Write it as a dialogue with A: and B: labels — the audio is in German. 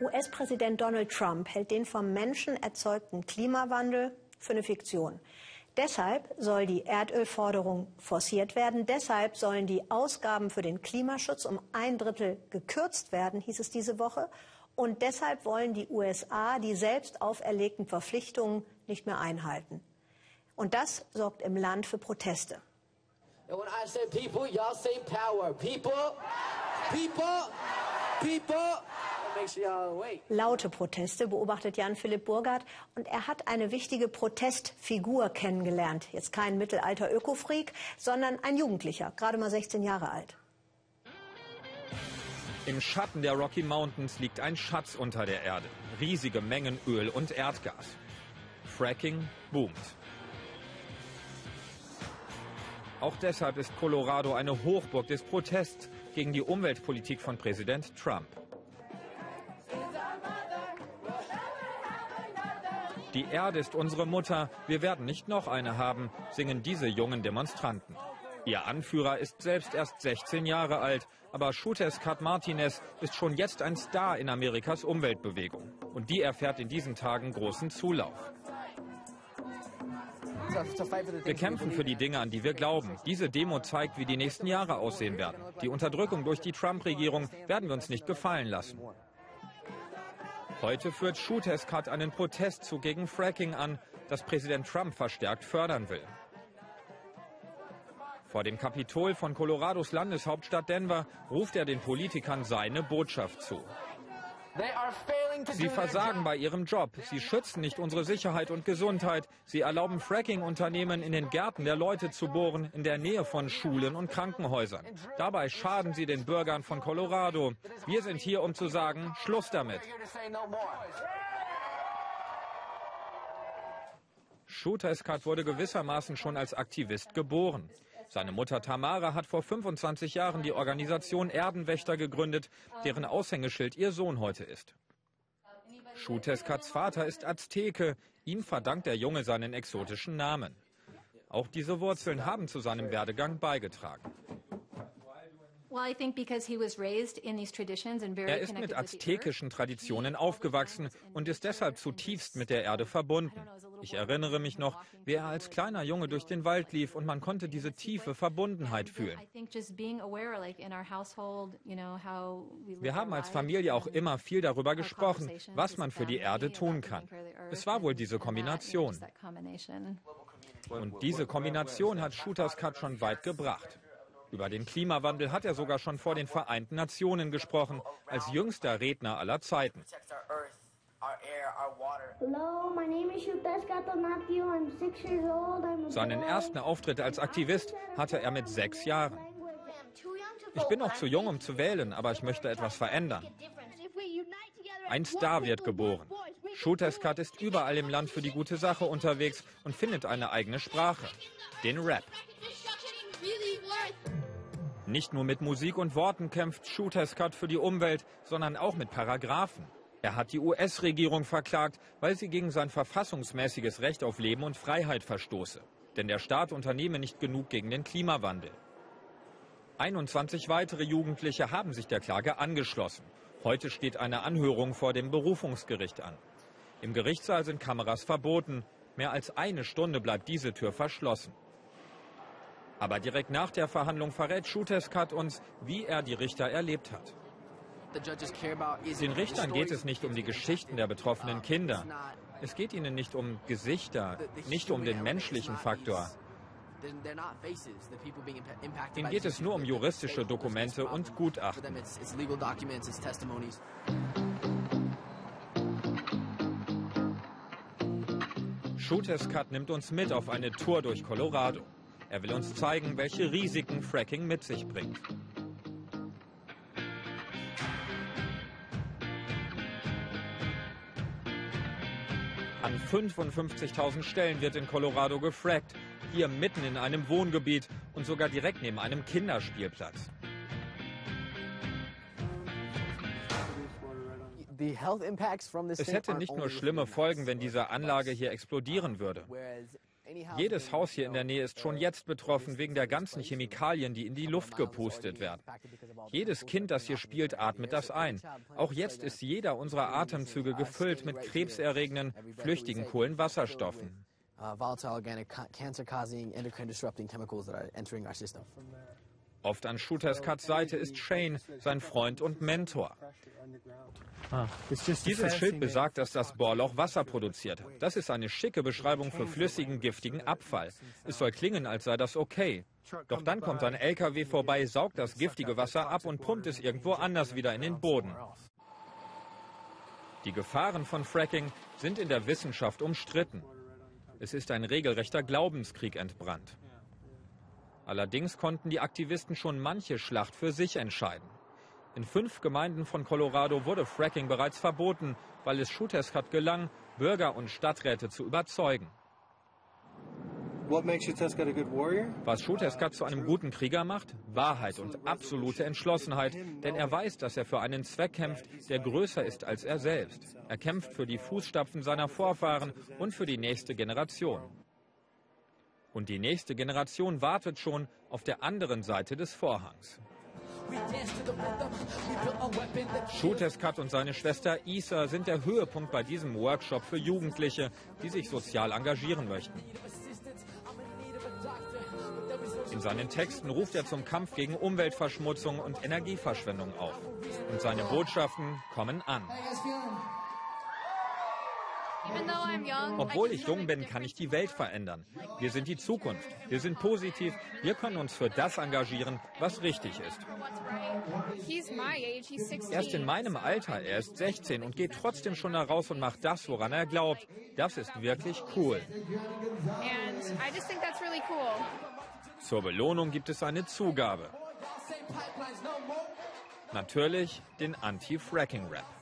A: US-Präsident Donald Trump hält den vom Menschen erzeugten Klimawandel für eine Fiktion. Deshalb soll die Erdölforderung forciert werden. Deshalb sollen die Ausgaben für den Klimaschutz um ein Drittel gekürzt werden, hieß es diese Woche. Und deshalb wollen die USA die selbst auferlegten Verpflichtungen nicht mehr einhalten. Und das sorgt im Land für Proteste. People, people, people, Laute Proteste beobachtet Jan-Philipp Burgard und er hat eine wichtige Protestfigur kennengelernt. Jetzt kein mittelalter Ökofreak, sondern ein Jugendlicher, gerade mal 16 Jahre alt.
B: Im Schatten der Rocky Mountains liegt ein Schatz unter der Erde. Riesige Mengen Öl und Erdgas. Fracking boomt. Auch deshalb ist Colorado eine Hochburg des Protests gegen die Umweltpolitik von Präsident Trump. Die Erde ist unsere Mutter, wir werden nicht noch eine haben, singen diese jungen Demonstranten. Ihr Anführer ist selbst erst 16 Jahre alt, aber Kat Martinez ist schon jetzt ein Star in Amerikas Umweltbewegung. Und die erfährt in diesen Tagen großen Zulauf. Wir kämpfen für die Dinge, an die wir glauben. Diese Demo zeigt, wie die nächsten Jahre aussehen werden. Die Unterdrückung durch die Trump-Regierung werden wir uns nicht gefallen lassen. Heute führt Shootescut einen Protestzug gegen Fracking an, das Präsident Trump verstärkt fördern will. Vor dem Kapitol von Colorados Landeshauptstadt Denver ruft er den Politikern seine Botschaft zu. Sie versagen bei ihrem Job. Sie schützen nicht unsere Sicherheit und Gesundheit. Sie erlauben Fracking-Unternehmen in den Gärten der Leute zu bohren, in der Nähe von Schulen und Krankenhäusern. Dabei schaden sie den Bürgern von Colorado. Wir sind hier, um zu sagen, Schluss damit. Shooter Eskat wurde gewissermaßen schon als Aktivist geboren. Seine Mutter Tamara hat vor 25 Jahren die Organisation Erdenwächter gegründet, deren Aushängeschild ihr Sohn heute ist. Shuteskats Vater ist Azteke. Ihm verdankt der Junge seinen exotischen Namen. Auch diese Wurzeln haben zu seinem Werdegang beigetragen. Er ist mit aztekischen Traditionen aufgewachsen und ist deshalb zutiefst mit der Erde verbunden. Ich erinnere mich noch, wie er als kleiner Junge durch den Wald lief und man konnte diese tiefe Verbundenheit fühlen. Wir haben als Familie auch immer viel darüber gesprochen, was man für die Erde tun kann. Es war wohl diese Kombination. Und diese Kombination hat Shooters Cut schon weit gebracht. Über den Klimawandel hat er sogar schon vor den Vereinten Nationen gesprochen, als jüngster Redner aller Zeiten. Seinen ersten Auftritt als Aktivist hatte er mit sechs Jahren. Ich bin noch zu jung, um zu wählen, aber ich möchte etwas verändern. Ein Star wird geboren. Shooterskat ist überall im Land für die gute Sache unterwegs und findet eine eigene Sprache, den Rap. Nicht nur mit Musik und Worten kämpft Shooterscut für die Umwelt, sondern auch mit Paragraphen. Er hat die US-Regierung verklagt, weil sie gegen sein verfassungsmäßiges Recht auf Leben und Freiheit verstoße. Denn der Staat unternehme nicht genug gegen den Klimawandel. 21 weitere Jugendliche haben sich der Klage angeschlossen. Heute steht eine Anhörung vor dem Berufungsgericht an. Im Gerichtssaal sind Kameras verboten. Mehr als eine Stunde bleibt diese Tür verschlossen. Aber direkt nach der Verhandlung verrät Shuteskat uns, wie er die Richter erlebt hat. Den Richtern geht es nicht um die Geschichten der betroffenen Kinder. Es geht ihnen nicht um Gesichter, nicht um den menschlichen Faktor. Ihnen geht es nur um juristische Dokumente und Gutachten. Cut nimmt uns mit auf eine Tour durch Colorado. Er will uns zeigen, welche Risiken Fracking mit sich bringt. An 55.000 Stellen wird in Colorado gefrackt, hier mitten in einem Wohngebiet und sogar direkt neben einem Kinderspielplatz. Es hätte nicht nur schlimme Folgen, wenn diese Anlage hier explodieren würde. Jedes Haus hier in der Nähe ist schon jetzt betroffen wegen der ganzen Chemikalien, die in die Luft gepustet werden. Jedes Kind, das hier spielt, atmet das ein. Auch jetzt ist jeder unserer Atemzüge gefüllt mit krebserregenden, flüchtigen Kohlenwasserstoffen. Uh, volatile organic cancer-causing endocrine disrupting chemicals that are entering our system. Oft an Shooters Cuts Seite ist Shane, sein Freund und Mentor. Ah, Dieses Schild besagt, dass das Bohrloch Wasser produziert. Das ist eine schicke Beschreibung für flüssigen, giftigen Abfall. Es soll klingen, als sei das okay. Doch dann kommt ein LKW vorbei, saugt das giftige Wasser ab und pumpt es irgendwo anders wieder in den Boden. Die Gefahren von Fracking sind in der Wissenschaft umstritten. Es ist ein regelrechter Glaubenskrieg entbrannt. Allerdings konnten die Aktivisten schon manche Schlacht für sich entscheiden. In fünf Gemeinden von Colorado wurde Fracking bereits verboten, weil es Schuterskat gelang, Bürger und Stadträte zu überzeugen. Was Schuterskat zu einem guten Krieger macht? Wahrheit und absolute Entschlossenheit. Denn er weiß, dass er für einen Zweck kämpft, der größer ist als er selbst. Er kämpft für die Fußstapfen seiner Vorfahren und für die nächste Generation. Und die nächste Generation wartet schon auf der anderen Seite des Vorhangs. Shooterskat und seine Schwester Isa sind der Höhepunkt bei diesem Workshop für Jugendliche, die sich sozial engagieren möchten. In seinen Texten ruft er zum Kampf gegen Umweltverschmutzung und Energieverschwendung auf. Und seine Botschaften kommen an. Obwohl ich jung bin, kann ich die Welt verändern. Wir sind die Zukunft. Wir sind positiv. Wir können uns für das engagieren, was richtig ist. Er ist in meinem Alter, er ist 16 und geht trotzdem schon da raus und macht das, woran er glaubt. Das ist wirklich cool. Zur Belohnung gibt es eine Zugabe. Natürlich den Anti-Fracking-Rap.